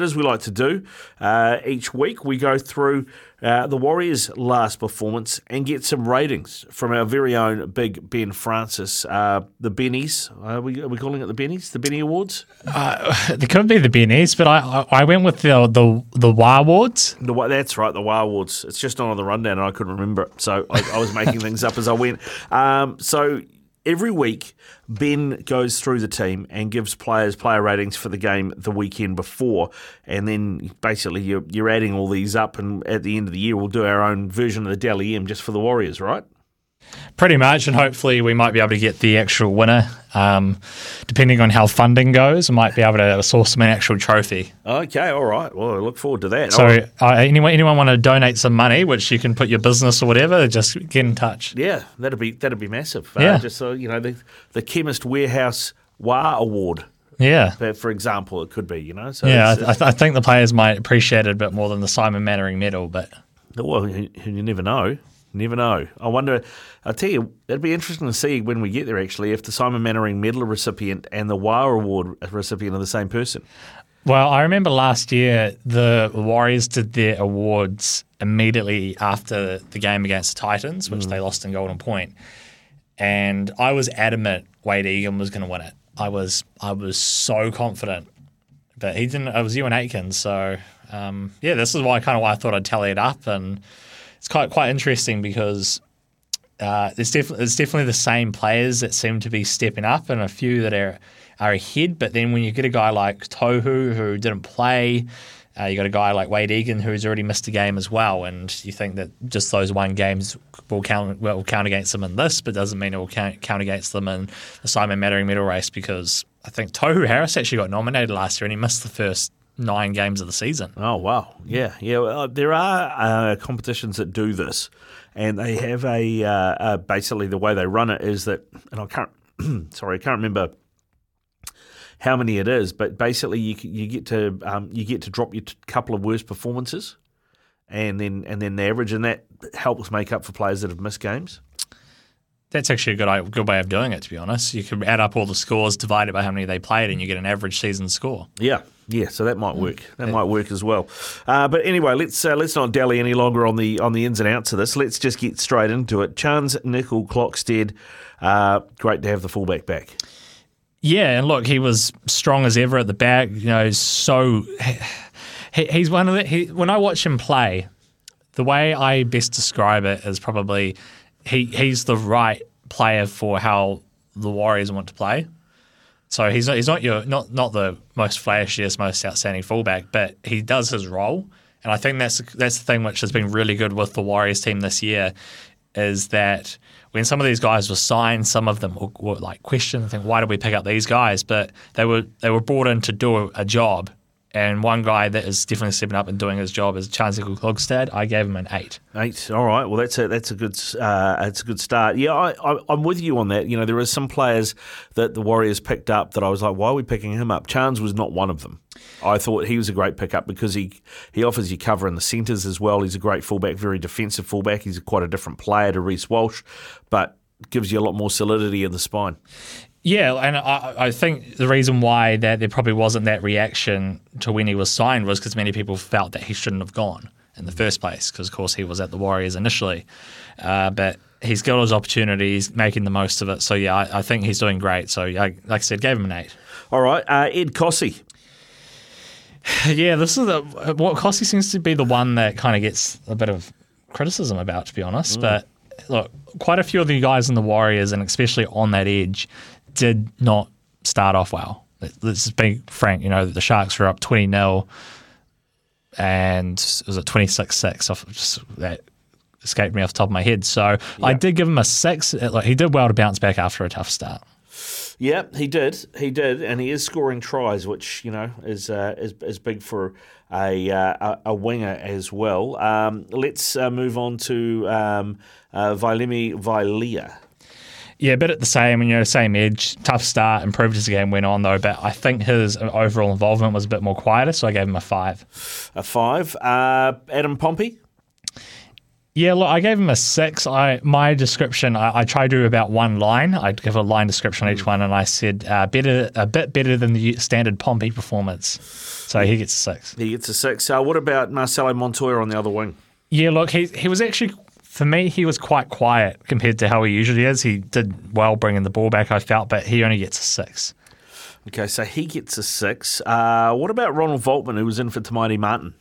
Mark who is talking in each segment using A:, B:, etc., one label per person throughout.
A: As we like to do uh, each week, we go through uh, the Warriors' last performance and get some ratings from our very own big Ben Francis. Uh, the Bennies, are we, are we calling it the Bennies? The Benny Awards?
B: Uh, they could be the Bennies, but I I went with the the the Wah Awards.
A: The, that's right, the WA Awards. It's just not on the rundown and I couldn't remember it. So I, I was making things up as I went. Um, so every week, Ben goes through the team and gives players player ratings for the game the weekend before, and then basically you're, you're adding all these up, and at the end of the year, we'll do our own version of the Dally M just for the Warriors, right?
B: Pretty much, and hopefully we might be able to get the actual winner. Um, depending on how funding goes, we might be able to source them an actual trophy.
A: Okay, all right. Well, I look forward to that.
B: So,
A: Oh,
B: uh, anyone anyone want to donate some money, which you can put your business or whatever, just get in touch.
A: yeah, that'd be that'd be massive.
B: Yeah.
A: Uh, just so you know, the the Chemist Warehouse WA Award,
B: Yeah.
A: for- for example, it could be. You know, so
B: Yeah,
A: it's-
B: I, I, th- I think the players might appreciate it a bit more than the Simon Mannering medal, but
A: Well, you, you never know. Never know. I wonder. I'll tell you, it'd be interesting to see when we get there. Actually, if the Simon Mannering Medal recipient and the WA Award recipient are the same person.
B: Well, I remember last year the Warriors did their awards immediately after the game against the Titans, which they lost in Golden Point. And I was adamant Wayde Egan was going to win it. I was I was so confident, but he didn't. It was Euan Aitken, so um, yeah, this is why kind of why I thought I'd tally it up, and it's quite quite interesting because uh, there's definitely there's definitely the same players that seem to be stepping up, and a few that are are ahead. But then when you get a guy like Tohu who didn't play, uh, you got a guy like Wayde Egan who's already missed a game as well, and you think that just those one games will count will count against them in this, but doesn't mean it will count, count against them in the Simon Mannering medal race because I think Tohu Harris actually got nominated last year and he missed the first nine games of the season.
A: Oh wow, yeah, yeah. Well, uh, there are uh, competitions that do this, and they have a uh, uh, basically the way they run it is that, and I can't, sorry, I can't remember how many it is, but basically you you get to um, you get to drop your t- couple of worst performances, and then and then the average, and that helps make up for players that have missed games.
B: That's actually a good good way of doing it. To be honest, you can add up all the scores, divide it by how many they played, and you get an average season score.
A: Yeah, yeah. So that might work. That might work as well. Uh, but anyway, let's uh, let's not dally any longer on the on the ins and outs of this. Let's just get straight into it. Charnze Nicoll-Klokstad, uh, great to have the fullback back.
B: Yeah, and look, he was strong as ever at the back. You know, so he, he's one of the. He, when I watch him play, the way I best describe it is probably he he's the right player for how the Warriors want to play. So he's not he's not your not not the most flashiest, most outstanding fullback, but he does his role, and I think that's that's the thing which has been really good with the Warriors team this year, is that when some of these guys were signed, some of them were, were like questioned think, why did we pick up these guys? But they were they were brought in to do a job, and one guy that is definitely stepping up and doing his job is Charnze Nicoll-Klokstad. I gave him an eight.
A: Eight. All right. Well, that's a that's a good uh, that's a good start. Yeah, I, I'm with you on that. You know, there are some players that the Warriors picked up that I was like, why are we picking him up? Charnze was not one of them. I thought he was a great pickup because he he offers you cover in the centres as well. He's a great fullback, very defensive fullback. He's quite a different player to Reece Walsh, but gives you a lot more solidity in the spine.
B: Yeah, and I, I think the reason why that there probably wasn't that reaction to when he was signed was because many people felt that he shouldn't have gone in the first place because, of course, he was at the Warriors initially. Uh, but he's got his opportunities, making the most of it. So, yeah, I, I think he's doing great. So, yeah, like I said, gave him an eight.
A: All right, uh, Ed Kosi.
B: Yeah, this is the, what Kosi seems to be the one that kind of gets a bit of criticism about, to be honest. But look, quite a few of the guys in the Warriors, and especially on that edge, did not start off well. Let- Let's be frank. You know, the Sharks were up twenty 0 and it was at twenty six six. Off just that escaped me off the top of my head. So I did give him a six. Like he did well to bounce back after a tough start.
A: Yeah, he did. He did, and he is scoring tries, which you know is uh, is, is big for a uh, a, a winger as well. Um, let's uh, move on to um, uh, Viliami Vailea.
B: Yeah, a bit at the same, and you know, same edge. Tough start, improved as the game went on though. But I think his overall involvement was a bit more quieter, so I gave him a five.
A: A five. Uh, Adam Pompey.
B: Yeah, look, I gave him a six. I my description, I, I tried to do about one line. I'd give a line description on each one, and I said uh, better, a bit better than the standard Pompey performance. So he gets a six.
A: He gets a six. Uh, what about Marcelo Montoya on the other wing?
B: Yeah, look, he he was actually for me he was quite quiet compared to how he usually is. He did well bringing the ball back, I felt, but he only gets a six.
A: Okay, so he gets a six. Uh, what about Ronald Volkman, who was in for Maire Martin?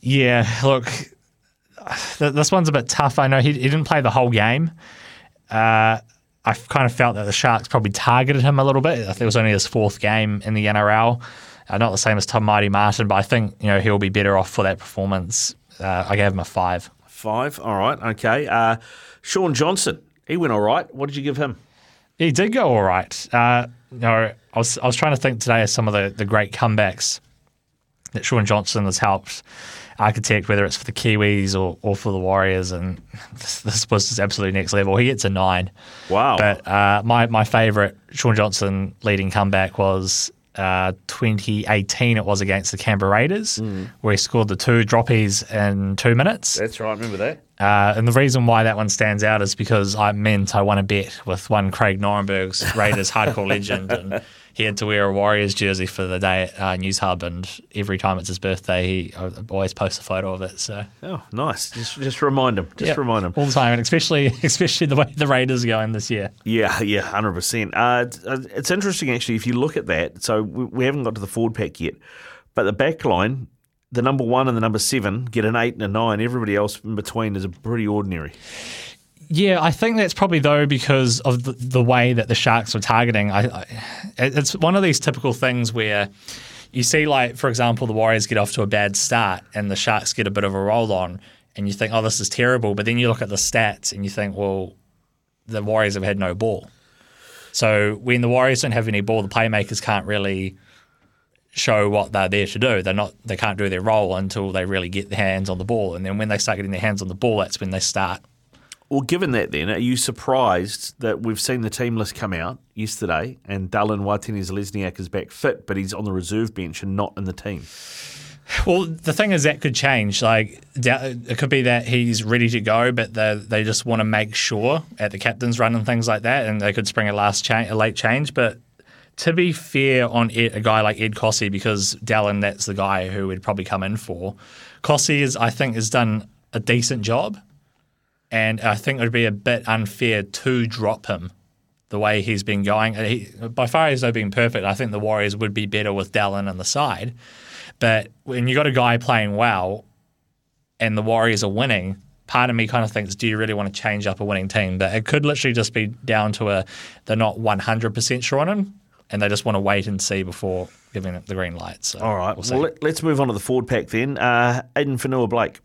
B: Yeah, look, this one's a bit tough. I know he, he didn't play the whole game. Uh, I kind of felt that the Sharks probably targeted him a little bit. I think it was only his fourth game in the NRL. Uh, not the same as Maire Martin, but I think you know he'll be better off for that performance. Uh, I gave him a five.
A: Five. All right. Okay. Uh, Shaun Johnson. He went all right. What did you give him?
B: He did go all right. Uh, know, I was I was trying to think today of some of the, the great comebacks that Shaun Johnson has helped architect, whether it's for the Kiwis or, or for the Warriors, and this, this was his absolute next level. He gets a nine.
A: Wow.
B: But uh, my my favourite Shaun Johnson leading comeback was uh, 2018. It was against the Canberra Raiders, mm. where he scored the two droppies in two minutes.
A: That's right. Remember that.
B: Uh, and the reason why that one stands out is because I meant I won a bet with one Craig Norenberg's Raiders hardcore legend, and he had to wear a Warriors jersey for the day at uh, Newshub, and every time it's his birthday, he I always posts a photo of it. So
A: oh, nice! Just just remind him. Just
B: yep.
A: remind him
B: all the time, and especially especially the way the Raiders are going this year.
A: Yeah, yeah, hundred uh, percent. It's interesting actually if you look at that. So we, we haven't got to the forward pack yet, but the back line the number one and the number seven get an eight and a nine. Everybody else in between is a pretty ordinary.
B: Yeah, I think that's probably though because of the, the way that the Sharks were targeting. I, I, it's one of these typical things where you see, like for example, the Warriors get off to a bad start and the Sharks get a bit of a roll on, and you think, oh, this is terrible. But then you look at the stats and you think, well, the Warriors have had no ball. So when the Warriors don't have any ball, the playmakers can't really show what they're there to do. They're not. They can't do their role until they really get their hands on the ball, and then when they start getting their hands on the ball, that's when they start
A: well, given that, then, are you surprised that we've seen the team list come out yesterday and Dallin Watene-Zelezniak is back fit, but he's on the reserve bench and not in the team?
B: Well, the thing is that could change. Like it could be that he's ready to go, but they they just want to make sure at the captain's run and things like that, and they could spring a last a late change. But to be fair on Ed, a guy like Ed Kosi, because Dallin, that's the guy who would probably come in for. Kosi is, I think, has done a decent job and I think it would be a bit unfair to drop him the way he's been going. He, by far, he's not been perfect. I think the Warriors would be better with Dallin on the side. But when you got a guy playing well and the Warriors are winning, part of me kind of thinks, do you really want to change up a winning team? But it could literally just be down to a they're not 100% sure on him and they just want to wait and see before giving it the green light. So
A: All right. We'll, well let, us move on to the forward pack then. Uh, Addin Fonua-Blake.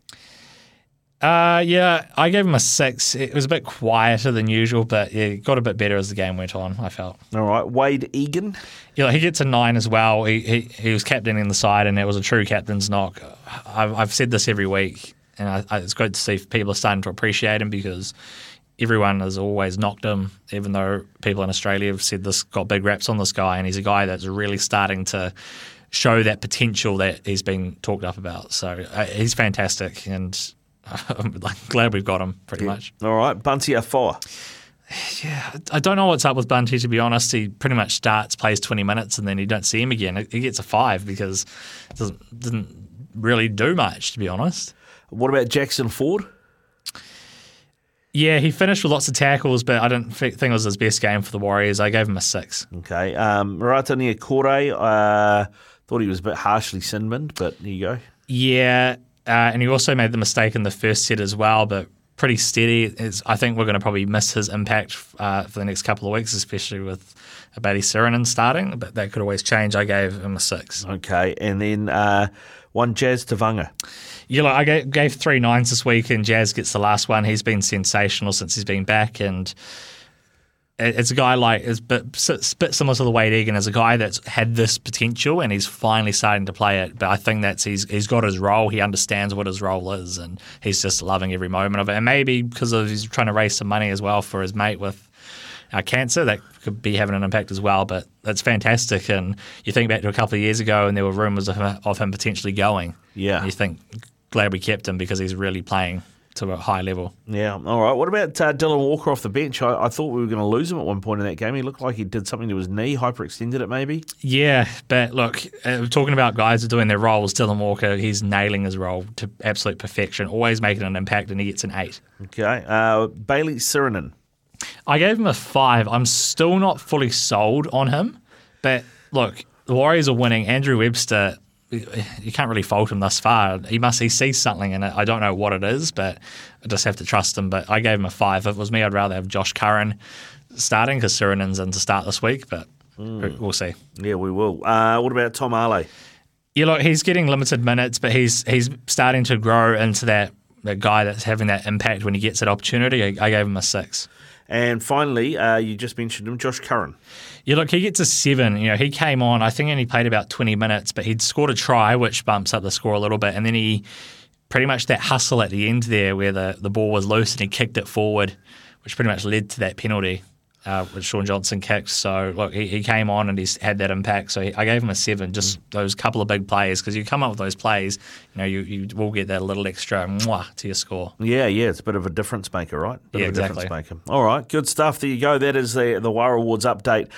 B: Uh, yeah, I gave him a six. It was a bit quieter than usual, but yeah, it got a bit better as the game went on. I felt.
A: All right, Wayde Egan.
B: Yeah, he gets a nine as well. He he, he was captaining the side, and it was a true captain's knock. I've, I've said this every week, and I, I, it's great to see people are starting to appreciate him because everyone has always knocked him, even though people in Australia have said this got big raps on this guy, and he's a guy that's really starting to show that potential that he's been talked up about. So uh, he's fantastic, and I'm glad we've got him pretty yeah. much.
A: All right, Bunty Afoa.
B: Yeah, I don't know what's up with Bunty to be honest. He pretty much starts, plays 20 minutes, and then you don't see him again. He gets a five because it doesn't, didn't really do much to be honest.
A: What about Jackson Ford?
B: Yeah, he finished with lots of tackles, but I didn't think it was his best game for the Warriors. I gave him a six.
A: Okay. Um, Marata Niukore, uh, thought he was a bit harshly sinbined, but here you go.
B: Yeah, uh, and he also made the mistake in the first set as well, but pretty steady. It's, I think we're going to probably miss his impact uh, for the next couple of weeks, especially with Abadi Sironen starting, but that could always change. I gave him a six.
A: Okay, and then uh, one Jazz Tevaga.
B: Yeah, look, I gave, gave three nines this week, and Jazz gets the last one. He's been sensational since he's been back, and it's a guy like it's a bit, bit similar to the Wayde Egan as a guy that's had this potential and he's finally starting to play it. But I think that's he's he's got his role. He understands what his role is, and he's just loving every moment of it. And maybe because of he's trying to raise some money as well for his mate with uh, cancer, that could be having an impact as well. But that's fantastic. And you think back to a couple of years ago, and there were rumours of him, of him potentially going.
A: Yeah,
B: and you think glad we kept him because he's really playing to a high level.
A: Yeah. All right. What about uh, Dylan Walker off the bench? I, I, thought we were going to lose him at one point in that game. He looked like he did something to his knee, hyperextended it maybe.
B: Yeah, but look, uh, talking about guys who are doing their roles, Dylan Walker, he's nailing his role to absolute perfection, always making an impact, and he gets an eight.
A: Okay. Uh, Bayley Sironen.
B: I gave him a five. I'm still not fully sold on him, but look, the Warriors are winning. Andrew Webster you can't really fault him thus far. He must he sees something in it. I don't know what it is, but I just have to trust him. But I gave him a five. If it was me, I'd rather have Josh Curran starting because Sironen's in to start this week, but mm. we'll see.
A: Yeah, we will. Uh, what about Tom Ale?
B: Yeah, look, he's getting limited minutes, but he's he's starting to grow into that, that guy that's having that impact when he gets that opportunity. I, I gave him a six.
A: And finally, uh, you just mentioned him, Josh Curran.
B: Yeah, look, he gets a seven. You know, he came on. I think only played about twenty minutes, but he'd scored a try, which bumps up the score a little bit, and then he pretty much that hustle at the end there, where the the ball was loose and he kicked it forward, which pretty much led to that penalty uh, which Shaun Johnson kicked. So look, he, he came on and he's had that impact. So he, I gave him a seven. Just mm. those couple of big plays because you come up with those plays, you know, you, you will get that little extra mwah to your score.
A: Yeah, yeah, it's a bit of a difference maker, right? Bit
B: yeah, exactly.
A: Maker. All right, good stuff. There you go. That is the the WAR Awards update